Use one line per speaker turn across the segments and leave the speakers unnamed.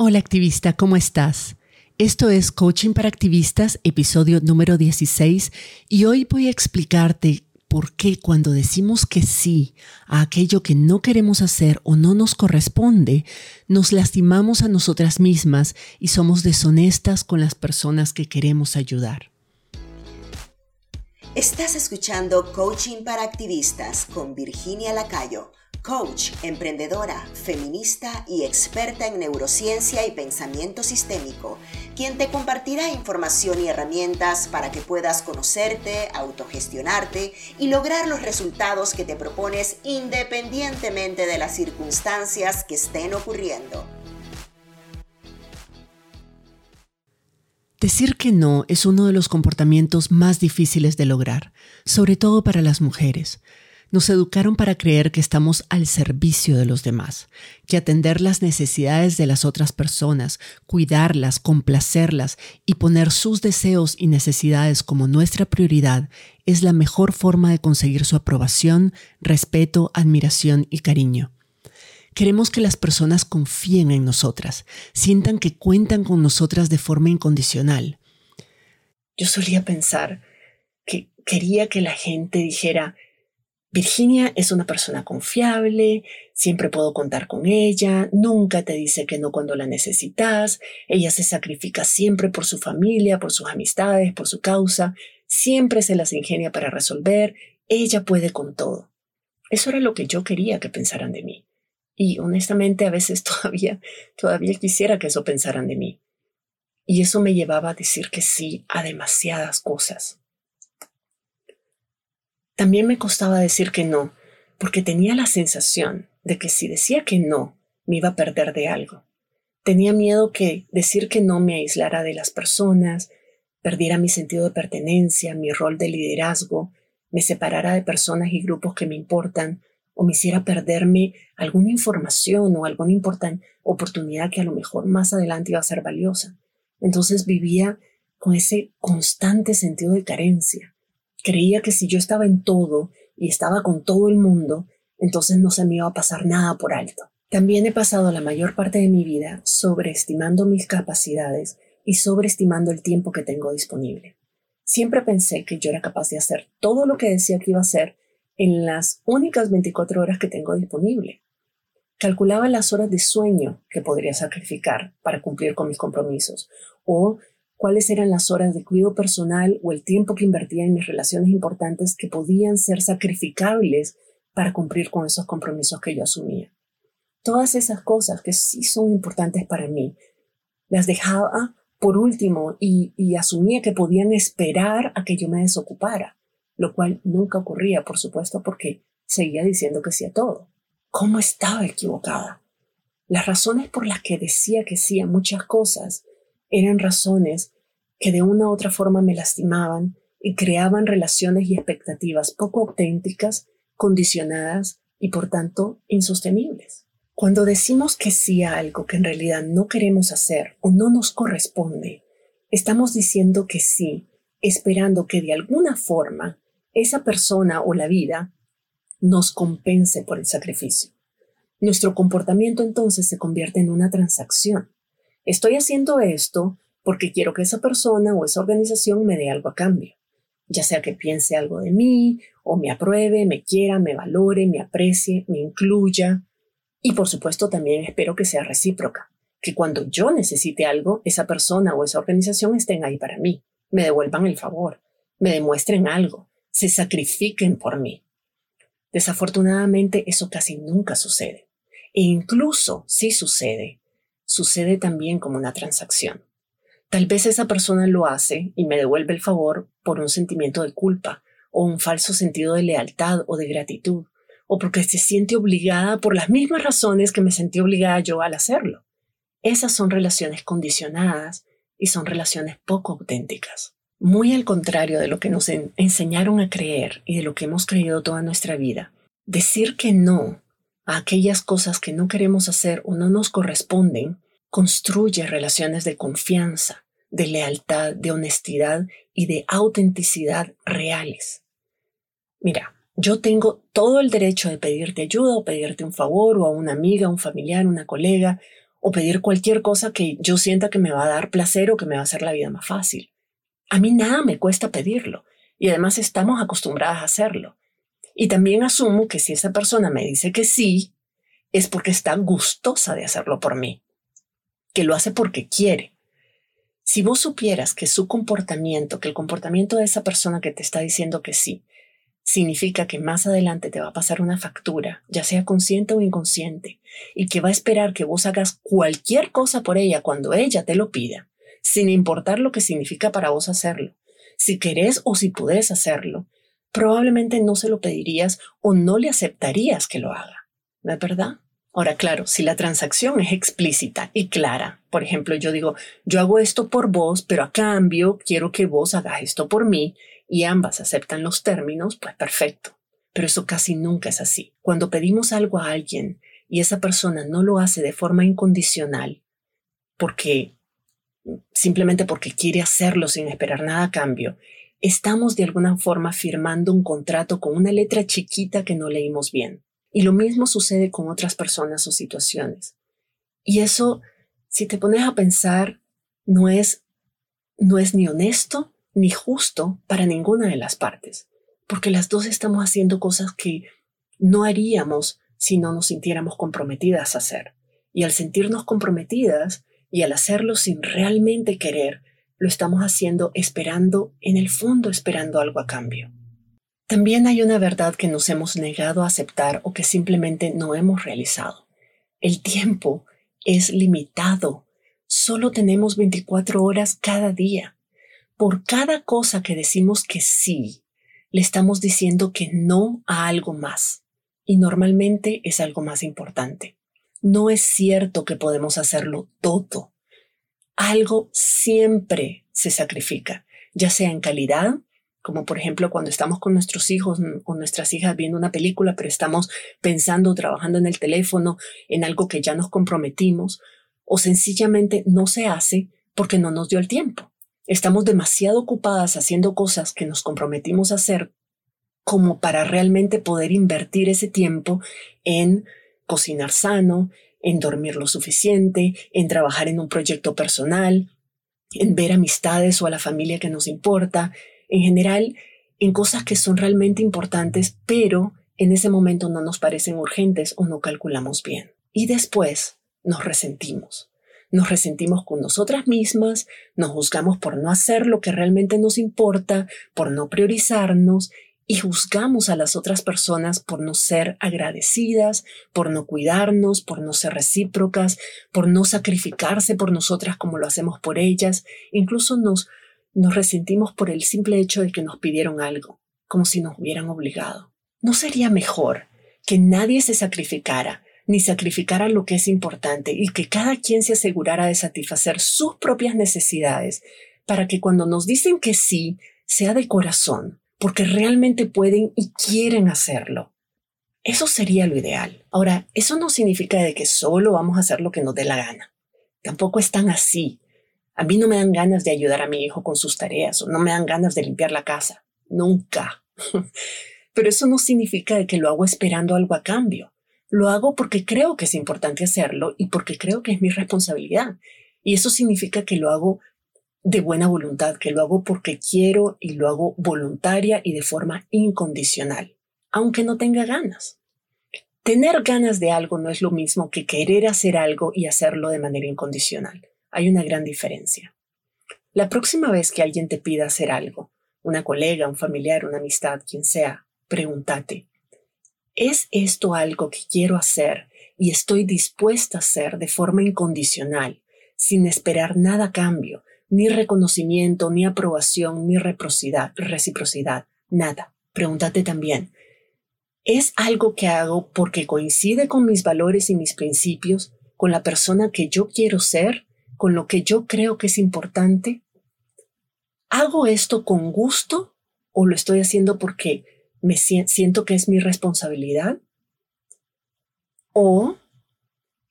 Hola activista, ¿cómo estás? Esto es Coaching para Activistas, episodio número 16, y hoy voy a explicarte por qué cuando decimos que sí a aquello que no queremos hacer o no nos corresponde, nos lastimamos a nosotras mismas y somos deshonestas con las personas que queremos ayudar.
Estás escuchando Coaching para Activistas con Virginia Lacayo coach, emprendedora, feminista y experta en neurociencia y pensamiento sistémico, quien te compartirá información y herramientas para que puedas conocerte, autogestionarte y lograr los resultados que te propones independientemente de las circunstancias que estén ocurriendo.
Decir que no es uno de los comportamientos más difíciles de lograr, sobre todo para las mujeres nos educaron para creer que estamos al servicio de los demás, que atender las necesidades de las otras personas, cuidarlas, complacerlas y poner sus deseos y necesidades como nuestra prioridad es la mejor forma de conseguir su aprobación, respeto, admiración y cariño. Queremos que las personas confíen en nosotras, sientan que cuentan con nosotras de forma incondicional. Yo solía pensar que quería que la gente dijera, Virginia es una persona confiable, siempre puedo contar con ella, nunca te dice que no cuando la necesitas, ella se sacrifica siempre por su familia, por sus amistades, por su causa, siempre se las ingenia para resolver, ella puede con todo. Eso era lo que yo quería que pensaran de mí. Y honestamente a veces todavía, todavía quisiera que eso pensaran de mí. Y eso me llevaba a decir que sí a demasiadas cosas. También me costaba decir que no, porque tenía la sensación de que si decía que no, me iba a perder de algo. Tenía miedo que decir que no me aislara de las personas, perdiera mi sentido de pertenencia, mi rol de liderazgo, me separara de personas y grupos que me importan, o me hiciera perderme alguna información o alguna importante oportunidad que a lo mejor más adelante iba a ser valiosa. Entonces vivía con ese constante sentido de carencia. Creía que si yo estaba en todo y estaba con todo el mundo, entonces no se me iba a pasar nada por alto. También he pasado la mayor parte de mi vida sobreestimando mis capacidades y sobreestimando el tiempo que tengo disponible. Siempre pensé que yo era capaz de hacer todo lo que decía que iba a hacer en las únicas 24 horas que tengo disponible. Calculaba las horas de sueño que podría sacrificar para cumplir con mis compromisos o cuáles eran las horas de cuidado personal o el tiempo que invertía en mis relaciones importantes que podían ser sacrificables para cumplir con esos compromisos que yo asumía. Todas esas cosas que sí son importantes para mí, las dejaba por último y, y asumía que podían esperar a que yo me desocupara, lo cual nunca ocurría, por supuesto, porque seguía diciendo que sí a todo. ¿Cómo estaba equivocada? Las razones por las que decía que sí a muchas cosas eran razones que de una u otra forma me lastimaban y creaban relaciones y expectativas poco auténticas, condicionadas y por tanto insostenibles. Cuando decimos que sí a algo que en realidad no queremos hacer o no nos corresponde, estamos diciendo que sí, esperando que de alguna forma esa persona o la vida nos compense por el sacrificio. Nuestro comportamiento entonces se convierte en una transacción. Estoy haciendo esto porque quiero que esa persona o esa organización me dé algo a cambio, ya sea que piense algo de mí o me apruebe, me quiera, me valore, me aprecie, me incluya. Y por supuesto también espero que sea recíproca, que cuando yo necesite algo, esa persona o esa organización estén ahí para mí, me devuelvan el favor, me demuestren algo, se sacrifiquen por mí. Desafortunadamente eso casi nunca sucede. E incluso si sucede, sucede también como una transacción. Tal vez esa persona lo hace y me devuelve el favor por un sentimiento de culpa o un falso sentido de lealtad o de gratitud, o porque se siente obligada por las mismas razones que me sentí obligada yo al hacerlo. Esas son relaciones condicionadas y son relaciones poco auténticas. Muy al contrario de lo que nos enseñaron a creer y de lo que hemos creído toda nuestra vida. Decir que no a aquellas cosas que no queremos hacer o no nos corresponden, construye relaciones de confianza, de lealtad, de honestidad y de autenticidad reales. Mira, yo tengo todo el derecho de pedirte ayuda o pedirte un favor o a una amiga, un familiar, una colega o pedir cualquier cosa que yo sienta que me va a dar placer o que me va a hacer la vida más fácil. A mí nada me cuesta pedirlo y además estamos acostumbradas a hacerlo. Y también asumo que si esa persona me dice que sí, es porque está gustosa de hacerlo por mí, que lo hace porque quiere. Si vos supieras que su comportamiento, que el comportamiento de esa persona que te está diciendo que sí, significa que más adelante te va a pasar una factura, ya sea consciente o inconsciente, y que va a esperar que vos hagas cualquier cosa por ella cuando ella te lo pida, sin importar lo que significa para vos hacerlo. Si querés o si podés hacerlo, probablemente no se lo pedirías o no le aceptarías que lo haga. ¿No es verdad? Ahora, claro, si la transacción es explícita y clara, por ejemplo, yo digo, yo hago esto por vos, pero a cambio quiero que vos hagas esto por mí, y ambas aceptan los términos, pues perfecto. Pero eso casi nunca es así. Cuando pedimos algo a alguien y esa persona no lo hace de forma incondicional, porque simplemente porque quiere hacerlo sin esperar nada a cambio, estamos de alguna forma firmando un contrato con una letra chiquita que no leímos bien. Y lo mismo sucede con otras personas o situaciones. Y eso, si te pones a pensar, no es, no es ni honesto ni justo para ninguna de las partes, porque las dos estamos haciendo cosas que no haríamos si no nos sintiéramos comprometidas a hacer. Y al sentirnos comprometidas y al hacerlo sin realmente querer, lo estamos haciendo esperando, en el fondo esperando algo a cambio. También hay una verdad que nos hemos negado a aceptar o que simplemente no hemos realizado. El tiempo es limitado. Solo tenemos 24 horas cada día por cada cosa que decimos que sí, le estamos diciendo que no a algo más. Y normalmente es algo más importante. No es cierto que podemos hacerlo todo. Algo siempre se sacrifica, ya sea en calidad, como por ejemplo cuando estamos con nuestros hijos o nuestras hijas viendo una película, pero estamos pensando, trabajando en el teléfono, en algo que ya nos comprometimos, o sencillamente no se hace porque no nos dio el tiempo. Estamos demasiado ocupadas haciendo cosas que nos comprometimos a hacer como para realmente poder invertir ese tiempo en cocinar sano, en dormir lo suficiente, en trabajar en un proyecto personal, en ver amistades o a la familia que nos importa, en general, en cosas que son realmente importantes, pero en ese momento no nos parecen urgentes o no calculamos bien. Y después nos resentimos nos resentimos con nosotras mismas, nos juzgamos por no hacer lo que realmente nos importa, por no priorizarnos y juzgamos a las otras personas por no ser agradecidas, por no cuidarnos, por no ser recíprocas, por no sacrificarse por nosotras como lo hacemos por ellas. Incluso nos, nos resentimos por el simple hecho de que nos pidieron algo, como si nos hubieran obligado. ¿No sería mejor que nadie se sacrificara ni sacrificara lo que es importante y que cada quien se asegurara de satisfacer sus propias necesidades para que cuando nos dicen que sí, sea de corazón, porque realmente pueden y quieren hacerlo. Eso sería lo ideal. Ahora, eso no significa de que solo vamos a hacer lo que nos dé la gana. Tampoco es tan así. A mí no me dan ganas de ayudar a mi hijo con sus tareas o no me dan ganas de limpiar la casa. Nunca. Pero eso no significa que lo hago esperando algo a cambio. Lo hago porque creo que es importante hacerlo y porque creo que es mi responsabilidad. Y eso significa que lo hago de buena voluntad, que lo hago porque quiero y lo hago voluntaria y de forma incondicional, aunque no tenga ganas. Tener ganas de algo no es lo mismo que querer hacer algo y hacerlo de manera incondicional. Hay una gran diferencia. La próxima vez que alguien te pida hacer algo, una colega, un familiar, una amistad, quien sea, pregúntate, ¿Es esto algo que quiero hacer y estoy dispuesta a hacer de forma incondicional, sin esperar nada cambio, ni reconocimiento, ni aprobación, ni reciprocidad, reciprocidad, nada? Pregúntate también, ¿es algo que hago porque coincide con mis valores y mis principios, con la persona que yo quiero ser, con lo que yo creo que es importante? ¿Hago esto con gusto o lo estoy haciendo porque me siento que es mi responsabilidad o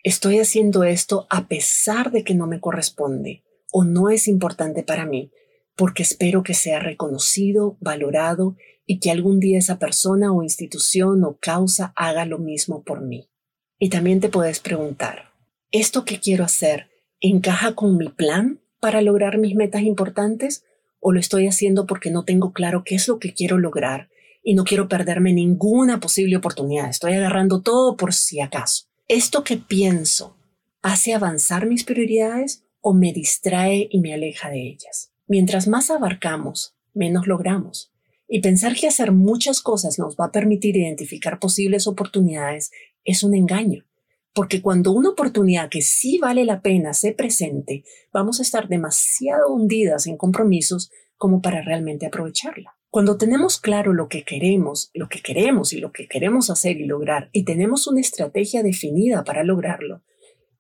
estoy haciendo esto a pesar de que no me corresponde o no es importante para mí porque espero que sea reconocido, valorado y que algún día esa persona o institución o causa haga lo mismo por mí. Y también te puedes preguntar, ¿Esto que quiero hacer encaja con mi plan para lograr mis metas importantes o lo estoy haciendo porque no tengo claro qué es lo que quiero lograr y no quiero perderme ninguna posible oportunidad? Estoy agarrando todo por si acaso. ¿Esto que pienso hace avanzar mis prioridades o me distrae y me aleja de ellas? Mientras más abarcamos, menos logramos. Y pensar que hacer muchas cosas nos va a permitir identificar posibles oportunidades es un engaño. Porque cuando una oportunidad que sí vale la pena se presente, vamos a estar demasiado hundidas en compromisos como para realmente aprovecharla. Cuando tenemos claro lo que queremos, lo que queremos y lo que queremos hacer y lograr, y tenemos una estrategia definida para lograrlo,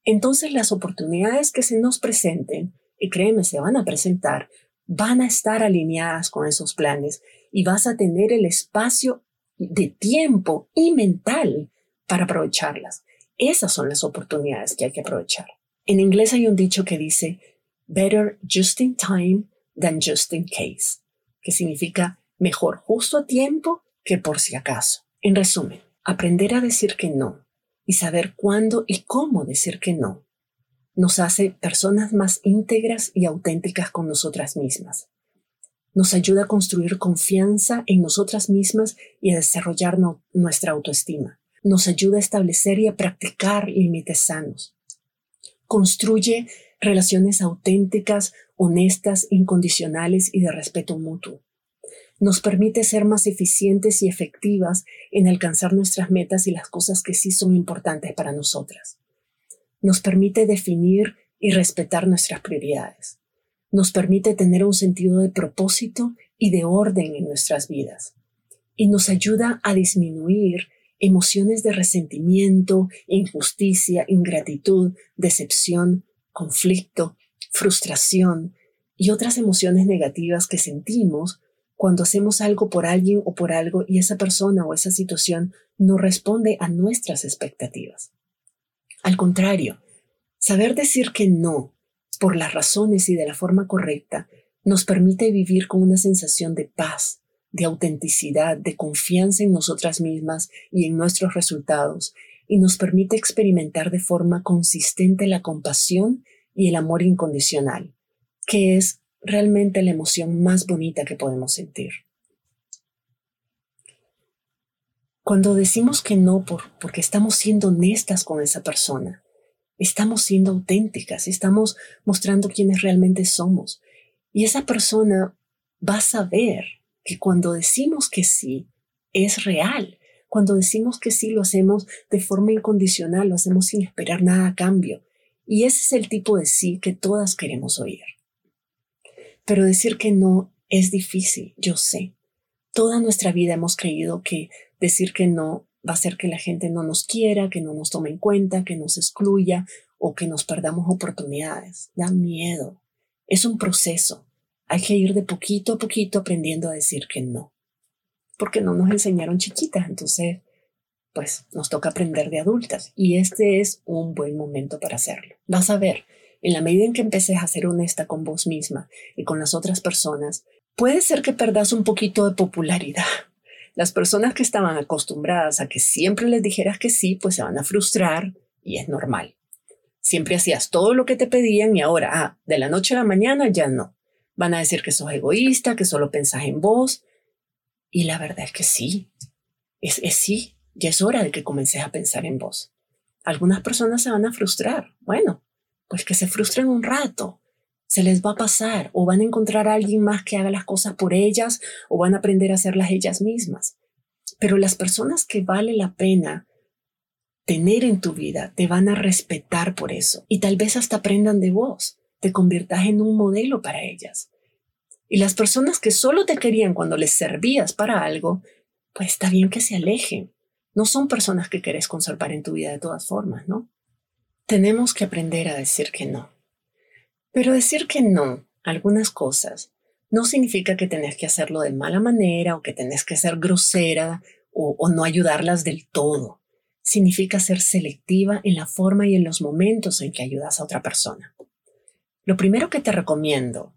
entonces las oportunidades que se nos presenten, y créeme, se van a presentar, van a estar alineadas con esos planes y vas a tener el espacio de tiempo y mental para aprovecharlas. Esas son las oportunidades que hay que aprovechar. En inglés hay un dicho que dice, better just in time than just in case, que significa mejor justo a tiempo que por si acaso. En resumen, aprender a decir que no y saber cuándo y cómo decir que no nos hace personas más íntegras y auténticas con nosotras mismas. Nos ayuda a construir confianza en nosotras mismas y a desarrollar nuestra autoestima. Nos ayuda a establecer y a practicar límites sanos. Construye relaciones auténticas, honestas, incondicionales y de respeto mutuo. Nos permite ser más eficientes y efectivas en alcanzar nuestras metas y las cosas que sí son importantes para nosotras nos permite definir y respetar nuestras prioridades. Nos permite tener un sentido de propósito y de orden en nuestras vidas. Y nos ayuda a disminuir emociones de resentimiento, injusticia, ingratitud, decepción, conflicto, frustración y otras emociones negativas que sentimos cuando hacemos algo por alguien o por algo y esa persona o esa situación no responde a nuestras expectativas. Al contrario, saber decir que no por las razones y de la forma correcta nos permite vivir con una sensación de paz, de autenticidad, de confianza en nosotras mismas y en nuestros resultados, y nos permite experimentar de forma consistente la compasión y el amor incondicional, que es realmente la emoción más bonita que podemos sentir. Cuando decimos que no por, porque estamos siendo honestas con esa persona, estamos siendo auténticas, estamos mostrando quiénes realmente somos. Y esa persona va a saber que cuando decimos que sí, es real. Cuando decimos que sí, lo hacemos de forma incondicional, lo hacemos sin esperar nada a cambio. Y ese es el tipo de sí que todas queremos oír. Pero decir que no es difícil, yo sé. Toda nuestra vida hemos creído que decir que no va a hacer que la gente no nos quiera, que no nos tome en cuenta, que nos excluya o que nos perdamos oportunidades. Da miedo. Es un proceso. Hay que ir de poquito a poquito aprendiendo a decir que no. Porque no nos enseñaron chiquitas, entonces, pues nos toca aprender de adultas. Y este es un buen momento para hacerlo. Vas a ver, en la medida en que empeces a ser honesta con vos misma y con las otras personas, puede ser que perdas un poquito de popularidad las personas que estaban acostumbradas a que siempre les dijeras que sí, pues se van a frustrar y es normal. Siempre hacías todo lo que te pedían y ahora, ah, de la noche a la mañana ya no. Van a decir que sos egoísta, que solo pensás en vos. Y la verdad es que sí. Es, sí, ya es hora de que comences a pensar en vos. Algunas personas se van a frustrar. Bueno, pues que se frustren un rato se les va a pasar o van a encontrar a alguien más que haga las cosas por ellas o van a aprender a hacerlas ellas mismas. Pero las personas que vale la pena tener en tu vida te van a respetar por eso y tal vez hasta aprendan de vos, te conviertas en un modelo para ellas. Y las personas que solo te querían cuando les servías para algo, pues está bien que se alejen. No son personas que querés conservar en tu vida de todas formas, ¿no? Tenemos que aprender a decir que no. Pero decir que no a algunas cosas no significa que tenés que hacerlo de mala manera o que tenés que ser grosera o, o no ayudarlas del todo. Significa ser selectiva en la forma y en los momentos en que ayudas a otra persona. Lo primero que te recomiendo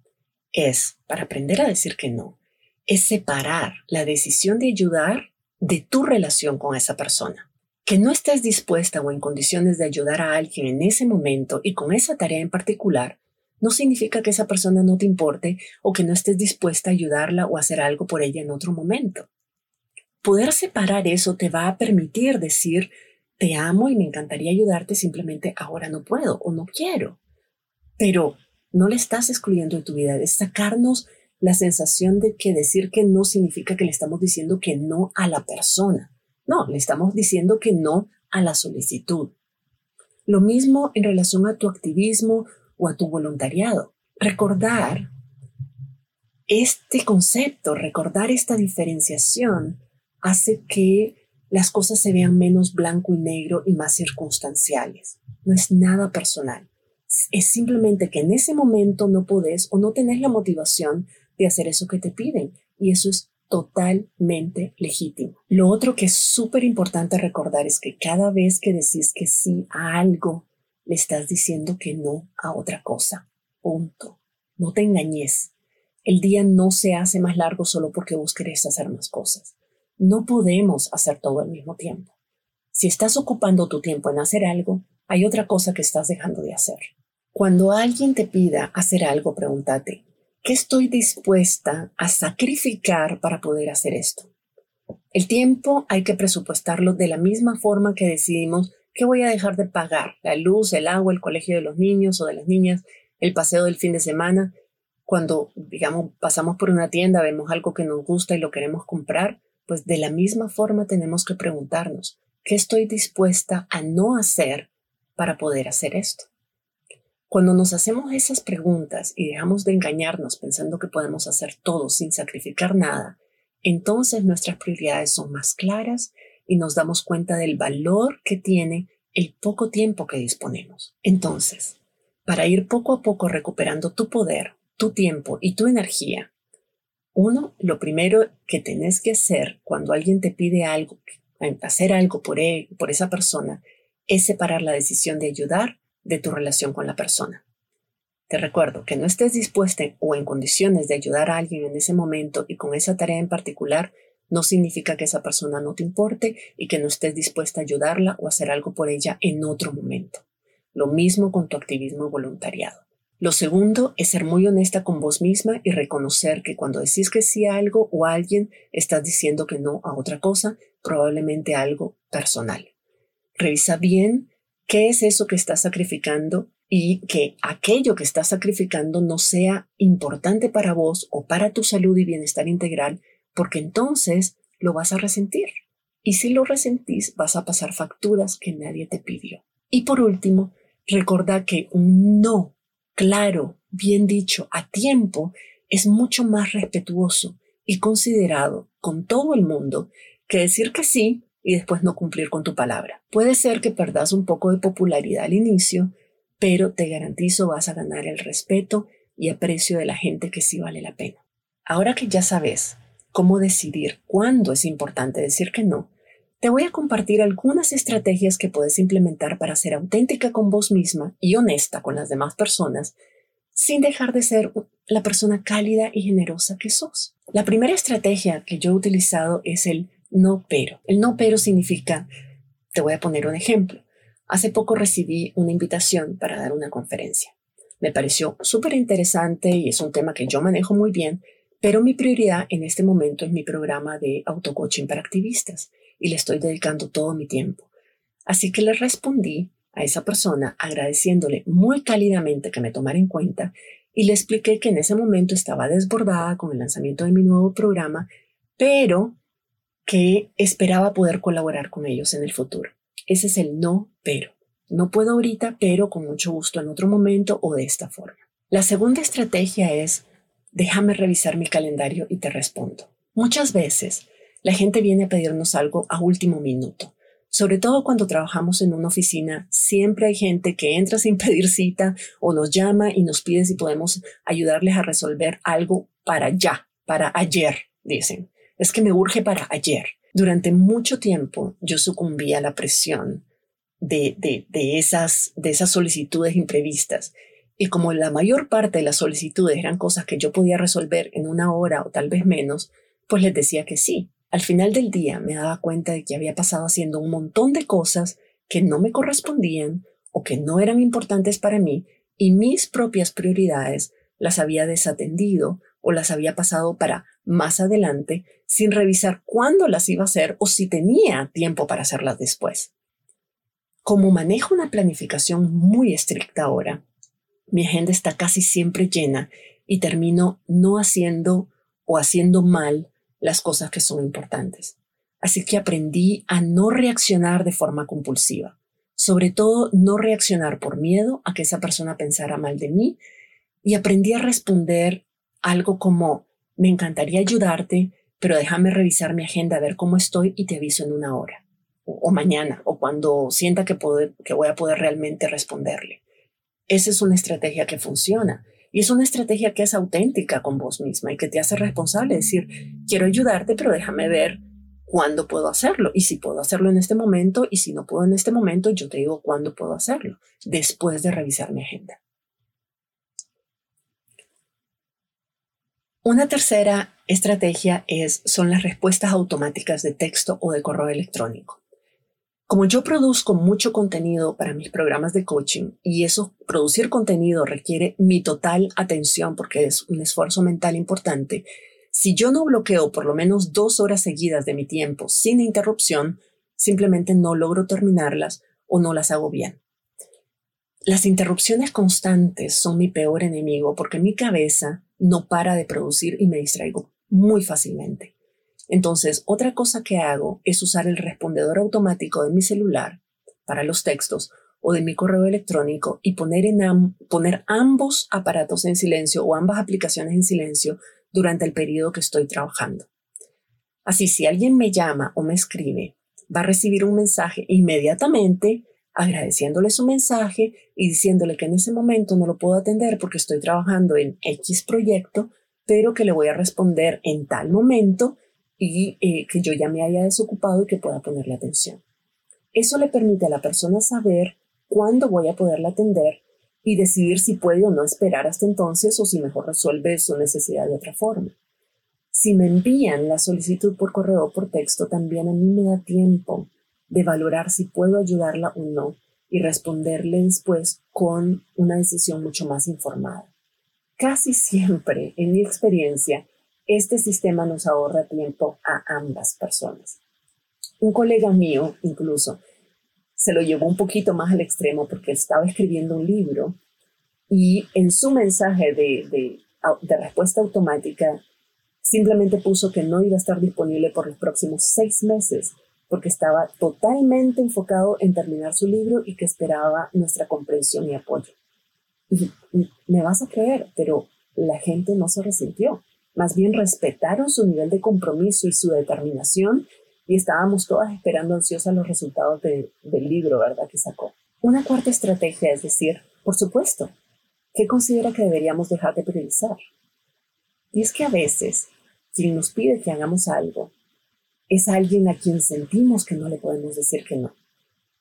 es, para aprender a decir que no, es separar la decisión de ayudar de tu relación con esa persona. Que no estés dispuesta o en condiciones de ayudar a alguien en ese momento y con esa tarea en particular, no significa que esa persona no te importe o que no estés dispuesta a ayudarla o hacer algo por ella en otro momento. Poder separar eso te va a permitir decir, te amo y me encantaría ayudarte, simplemente ahora no puedo o no quiero. Pero no le estás excluyendo de tu vida, es sacarnos la sensación de que decir que no significa que le estamos diciendo que no a la persona. No, le estamos diciendo que no a la solicitud. Lo mismo en relación a tu activismo o a tu voluntariado. Recordar este concepto, recordar esta diferenciación, hace que las cosas se vean menos blanco y negro y más circunstanciales. No es nada personal. Es simplemente que en ese momento no podés o no tenés la motivación de hacer eso que te piden. Y eso es totalmente legítimo. Lo otro que es súper importante recordar es que cada vez que decís que sí a algo, le estás diciendo que no a otra cosa. Punto. No te engañes. El día no se hace más largo solo porque vos querés hacer más cosas. No podemos hacer todo al mismo tiempo. Si estás ocupando tu tiempo en hacer algo, hay otra cosa que estás dejando de hacer. Cuando alguien te pida hacer algo, pregúntate, ¿qué estoy dispuesta a sacrificar para poder hacer esto? El tiempo hay que presupuestarlo de la misma forma que decidimos que voy a dejar de pagar, la luz, el agua, el colegio de los niños o de las niñas, el paseo del fin de semana. Cuando, digamos, pasamos por una tienda, vemos algo que nos gusta y lo queremos comprar, pues de la misma forma tenemos que preguntarnos, ¿qué estoy dispuesta a no hacer para poder hacer esto? Cuando nos hacemos esas preguntas y dejamos de engañarnos pensando que podemos hacer todo sin sacrificar nada, entonces nuestras prioridades son más claras y nos damos cuenta del valor que tiene el poco tiempo que disponemos. Entonces, para ir poco a poco recuperando tu poder, tu tiempo y tu energía, uno, lo primero que tenés que hacer cuando alguien te pide algo, hacer algo por, él, por esa persona, es separar la decisión de ayudar de tu relación con la persona. Te recuerdo que no estés dispuesta o en condiciones de ayudar a alguien en ese momento y con esa tarea en particular no significa que esa persona no te importe y que no estés dispuesta a ayudarla o hacer algo por ella en otro momento. Lo mismo con tu activismo voluntariado. Lo segundo es ser muy honesta con vos misma y reconocer que cuando decís que sí a algo o a alguien, estás diciendo que no a otra cosa, probablemente algo personal. Revisa bien qué es eso que estás sacrificando y que aquello que estás sacrificando no sea importante para vos o para tu salud y bienestar integral, porque entonces lo vas a resentir. Y si lo resentís, vas a pasar facturas que nadie te pidió. Y por último, recuerda que un no claro, bien dicho, a tiempo, es mucho más respetuoso y considerado con todo el mundo que decir que sí y después no cumplir con tu palabra. Puede ser que perdas un poco de popularidad al inicio, pero te garantizo vas a ganar el respeto y aprecio de la gente que sí vale la pena. Ahora que ya sabes cómo decidir cuándo es importante decir que no, te voy a compartir algunas estrategias que puedes implementar para ser auténtica con vos misma y honesta con las demás personas sin dejar de ser la persona cálida y generosa que sos. La primera estrategia que yo he utilizado es el no pero. El no pero significa, te voy a poner un ejemplo. Hace poco recibí una invitación para dar una conferencia. Me pareció súper interesante y es un tema que yo manejo muy bien, pero mi prioridad en este momento es mi programa de autocoaching para activistas y le estoy dedicando todo mi tiempo. Así que le respondí a esa persona agradeciéndole muy cálidamente que me tomara en cuenta y le expliqué que en ese momento estaba desbordada con el lanzamiento de mi nuevo programa, pero que esperaba poder colaborar con ellos en el futuro. Ese es el no, pero. No puedo ahorita, pero con mucho gusto en otro momento o de esta forma. La segunda estrategia es, déjame revisar mi calendario y te respondo. Muchas veces la gente viene a pedirnos algo a último minuto. Sobre todo cuando trabajamos en una oficina, siempre hay gente que entra sin pedir cita o nos llama y nos pide si podemos ayudarles a resolver algo para ya, para ayer, dicen. Es que me urge para ayer. Durante mucho tiempo yo sucumbí a la presión de, de, de, esas, de esas solicitudes imprevistas. Y como la mayor parte de las solicitudes eran cosas que yo podía resolver en una hora o tal vez menos, pues les decía que sí Al final del día me daba cuenta de que había pasado haciendo un montón de cosas que no me correspondían o que no eran importantes para mí y mis propias prioridades las había desatendido o las había pasado para más adelante sin revisar cuándo las iba a hacer o si tenía tiempo para hacerlas después. Como manejo una planificación muy estricta ahora, mi agenda está casi siempre llena y termino no haciendo o haciendo mal las cosas que son importantes. Así que aprendí a no reaccionar de forma compulsiva, sobre todo no reaccionar por miedo a que esa persona pensara mal de mí y aprendí a responder algo como, me encantaría ayudarte, pero déjame revisar mi agenda a ver cómo estoy y te aviso en una hora o, mañana o cuando sienta que, que voy a poder realmente responderle. Esa es una estrategia que funciona y es una estrategia que es auténtica con vos misma y que te hace responsable, decir, quiero ayudarte, pero déjame ver cuándo puedo hacerlo y si puedo hacerlo en este momento y si no puedo en este momento, yo te digo cuándo puedo hacerlo, después de revisar mi agenda. Una tercera estrategia es, son las respuestas automáticas de texto o de correo electrónico. Como yo produzco mucho contenido para mis programas de coaching y eso, producir contenido requiere mi total atención porque es un esfuerzo mental importante, si yo no bloqueo por lo menos dos horas seguidas de mi tiempo sin interrupción, simplemente no logro terminarlas o no las hago bien. Las interrupciones constantes son mi peor enemigo porque mi cabeza no para de producir y me distraigo muy fácilmente. Entonces, otra cosa que hago es usar el respondedor automático de mi celular para los textos o de mi correo electrónico y poner, en poner ambos aparatos en silencio o ambas aplicaciones en silencio durante el periodo que estoy trabajando. Así, si alguien me llama o me escribe, va a recibir un mensaje inmediatamente agradeciéndole su mensaje y diciéndole que en ese momento no lo puedo atender porque estoy trabajando en X proyecto, pero que le voy a responder en tal momento y eh, que yo ya me haya desocupado y que pueda ponerle atención. Eso le permite a la persona saber cuándo voy a poderla atender y decidir si puede o no esperar hasta entonces o si mejor resuelve su necesidad de otra forma. Si me envían la solicitud por correo o por texto, también a mí me da tiempo de valorar si puedo ayudarla o no y responderle después con una decisión mucho más informada. Casi siempre, en mi experiencia, este sistema nos ahorra tiempo a ambas personas. Un colega mío, incluso, se lo llevó un poquito más al extremo porque estaba escribiendo un libro y en su mensaje de, de, respuesta automática simplemente puso que no iba a estar disponible por los próximos seis meses porque estaba totalmente enfocado en terminar su libro y que esperaba nuestra comprensión y apoyo. Y me vas a creer, pero la gente no se resintió. Más bien respetaron su nivel de compromiso y su determinación y estábamos todas esperando ansiosas los resultados del libro, ¿verdad? Que sacó. Una cuarta estrategia es decir, por supuesto, ¿qué considera que deberíamos dejar de priorizar? Y es que a veces, quien nos pide que hagamos algo, es alguien a quien sentimos que no le podemos decir que no.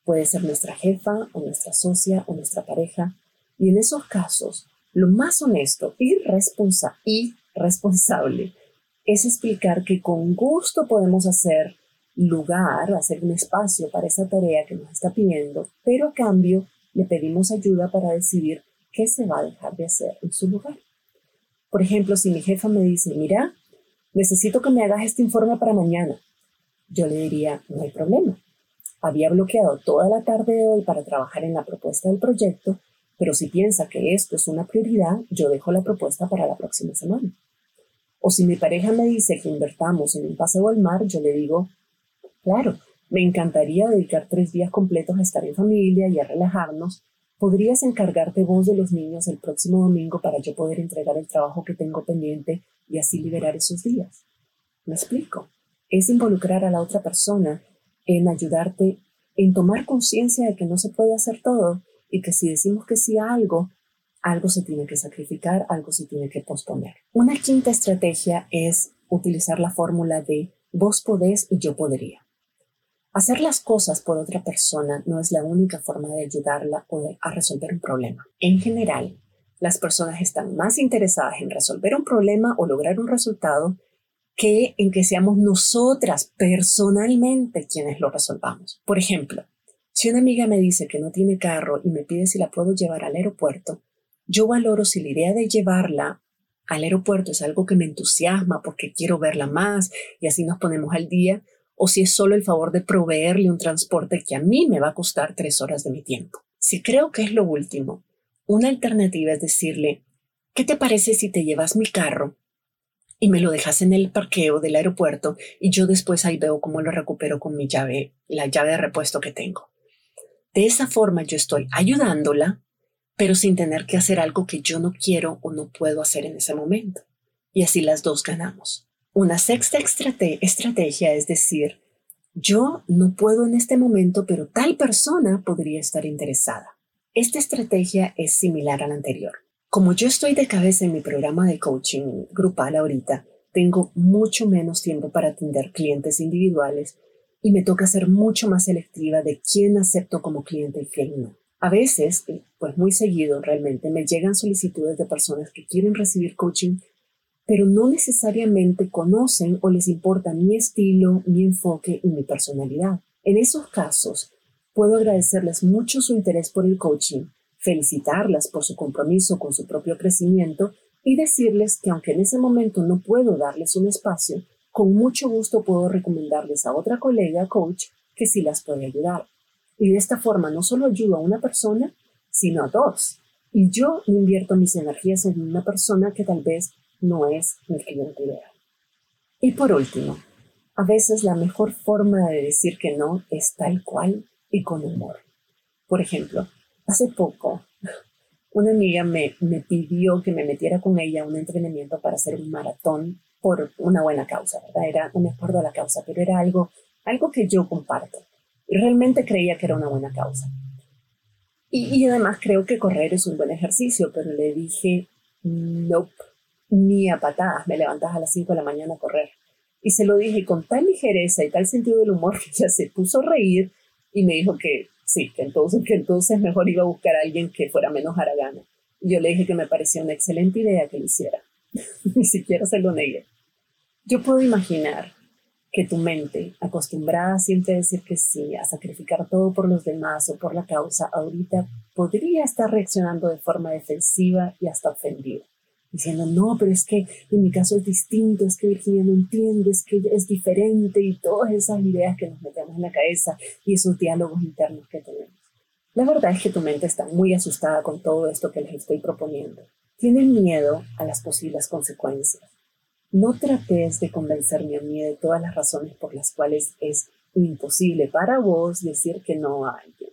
Puede ser nuestra jefa o nuestra socia o nuestra pareja. Y en esos casos, lo más honesto y, responsa y responsable es explicar que con gusto podemos hacer lugar, hacer un espacio para esa tarea que nos está pidiendo, pero a cambio le pedimos ayuda para decidir qué se va a dejar de hacer en su lugar. Por ejemplo, si mi jefa me dice, mira, necesito que me hagas este informe para mañana, yo le diría, no hay problema. Había bloqueado toda la tarde de hoy para trabajar en la propuesta del proyecto, pero si piensa que esto es una prioridad, yo dejo la propuesta para la próxima semana. O si mi pareja me dice que invertamos en un paseo al mar, yo le digo, claro, me encantaría dedicar tres días completos a estar en familia y a relajarnos. ¿Podrías encargarte vos de los niños el próximo domingo para yo poder entregar el trabajo que tengo pendiente y así liberar esos días? ¿Me explico? Es involucrar a la otra persona en ayudarte, en tomar conciencia de que no se puede hacer todo y que si decimos que sí a algo, algo se tiene que sacrificar, algo se tiene que posponer. Una quinta estrategia es utilizar la fórmula de vos podés y yo podría. Hacer las cosas por otra persona no es la única forma de ayudarla o a resolver un problema. En general, las personas están más interesadas en resolver un problema o lograr un resultado que en que seamos nosotras personalmente quienes lo resolvamos. Por ejemplo, si una amiga me dice que no tiene carro y me pide si la puedo llevar al aeropuerto, yo valoro si la idea de llevarla al aeropuerto es algo que me entusiasma porque quiero verla más y así nos ponemos al día, o si es solo el favor de proveerle un transporte que a mí me va a costar tres horas de mi tiempo. Si creo que es lo último, una alternativa es decirle, ¿qué te parece si te llevas mi carro y me lo dejas en el parqueo del aeropuerto y yo después ahí veo cómo lo recupero con mi llave, la llave de repuesto que tengo? De esa forma yo estoy ayudándola pero sin tener que hacer algo que yo no quiero o no puedo hacer en ese momento. Y así las dos ganamos. Una sexta estrategia es decir, yo no puedo en este momento, pero tal persona podría estar interesada. Esta estrategia es similar a la anterior. Como yo estoy de cabeza en mi programa de coaching grupal ahorita, tengo mucho menos tiempo para atender clientes individuales y me toca ser mucho más selectiva de quién acepto como cliente y quién no. A veces, pues muy seguido realmente, me llegan solicitudes de personas que quieren recibir coaching, pero no necesariamente conocen o les importa mi estilo, mi enfoque y mi personalidad. En esos casos, puedo agradecerles mucho su interés por el coaching, felicitarlas por su compromiso con su propio crecimiento y decirles que aunque en ese momento no puedo darles un espacio, con mucho gusto puedo recomendarles a otra colega coach que sí las puede ayudar. Y de esta forma no solo ayudo a una persona, sino a dos. Y yo invierto mis energías en una persona que tal vez no es mi cliente ideal. Y por último, a veces la mejor forma de decir que no es tal cual y con humor. Por ejemplo, hace poco una amiga me, me pidió que me metiera con ella a un entrenamiento para hacer un maratón por una buena causa, ¿verdad? Era, no me acuerdo la causa, pero era algo, algo que yo comparto. Y realmente creía que era una buena causa. Y, además creo que correr es un buen ejercicio, pero le dije, nope, ni a patadas me levantas a las 5 de la mañana a correr. Y se lo dije con tal ligereza y tal sentido del humor que ella se puso a reír y me dijo que sí, que entonces, mejor iba a buscar a alguien que fuera menos haragana. Y yo le dije que me parecía una excelente idea que lo hiciera. Ni siquiera se lo negué. Yo puedo imaginar que tu mente, acostumbrada siempre a decir que sí, a sacrificar todo por los demás o por la causa, ahorita podría estar reaccionando de forma defensiva y hasta ofendida, diciendo, no, pero es que en mi caso es distinto, es que Virginia no entiende, es que es diferente y todas esas ideas que nos metemos en la cabeza y esos diálogos internos que tenemos. La verdad es que tu mente está muy asustada con todo esto que les estoy proponiendo. Tiene miedo a las posibles consecuencias no trates de convencerme a mí de todas las razones por las cuales es imposible para vos decir que no a alguien.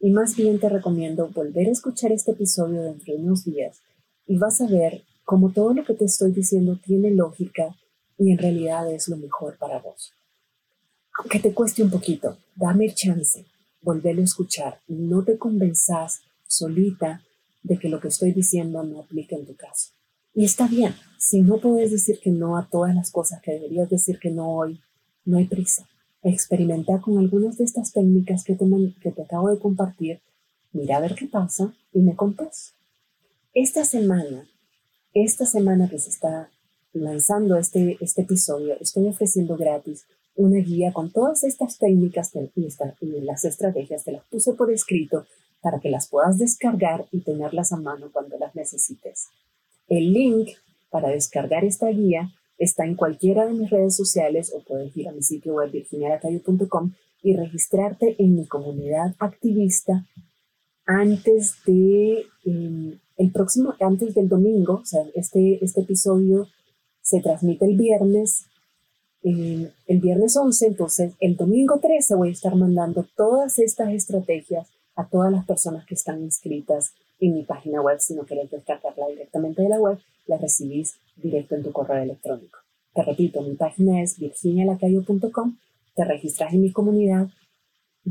Y más bien te recomiendo volver a escuchar este episodio dentro de unos días y vas a ver cómo todo lo que te estoy diciendo tiene lógica y en realidad es lo mejor para vos. Aunque te cueste un poquito, dame chance, volverlo a escuchar y no te convenzas solita de que lo que estoy diciendo no aplica en tu caso. Y está bien, si no puedes decir que no a todas las cosas que deberías decir que no hoy, no hay prisa. Experimenta con algunas de estas técnicas que te, que te acabo de compartir, mira a ver qué pasa y me contas. Esta semana, esta semana que se está lanzando este, este episodio, estoy ofreciendo gratis una guía con todas estas técnicas y, y las estrategias, te las puse por escrito para que las puedas descargar y tenerlas a mano cuando las necesites. El link para descargar esta guía está en cualquiera de mis redes sociales o puedes ir a mi sitio web virginialacayo.com y registrarte en mi comunidad activista antes de em, el próximo, antes del domingo, o sea, este, este episodio se transmite el viernes, em, el viernes 11, entonces el domingo 13 voy a estar mandando todas estas estrategias a todas las personas que están inscritas en mi página web, si no querés descargarla directamente de la web, la recibís directo en tu correo electrónico. Te repito, mi página es virginialacayo.com, te registras en mi comunidad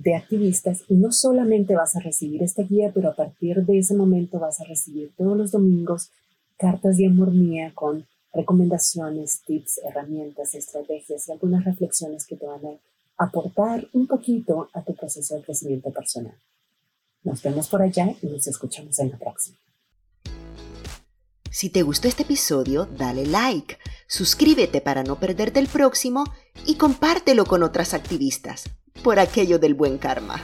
de activistas y no solamente vas a recibir esta guía, pero a partir de ese momento vas a recibir todos los domingos cartas de amor mía con recomendaciones, tips, herramientas, estrategias y algunas reflexiones que te van a aportar un poquito a tu proceso de crecimiento personal. Nos vemos por allá y nos escuchamos en la próxima.
Si te gustó este episodio, dale like, suscríbete para no perderte el próximo y compártelo con otras activistas, por aquello del buen karma.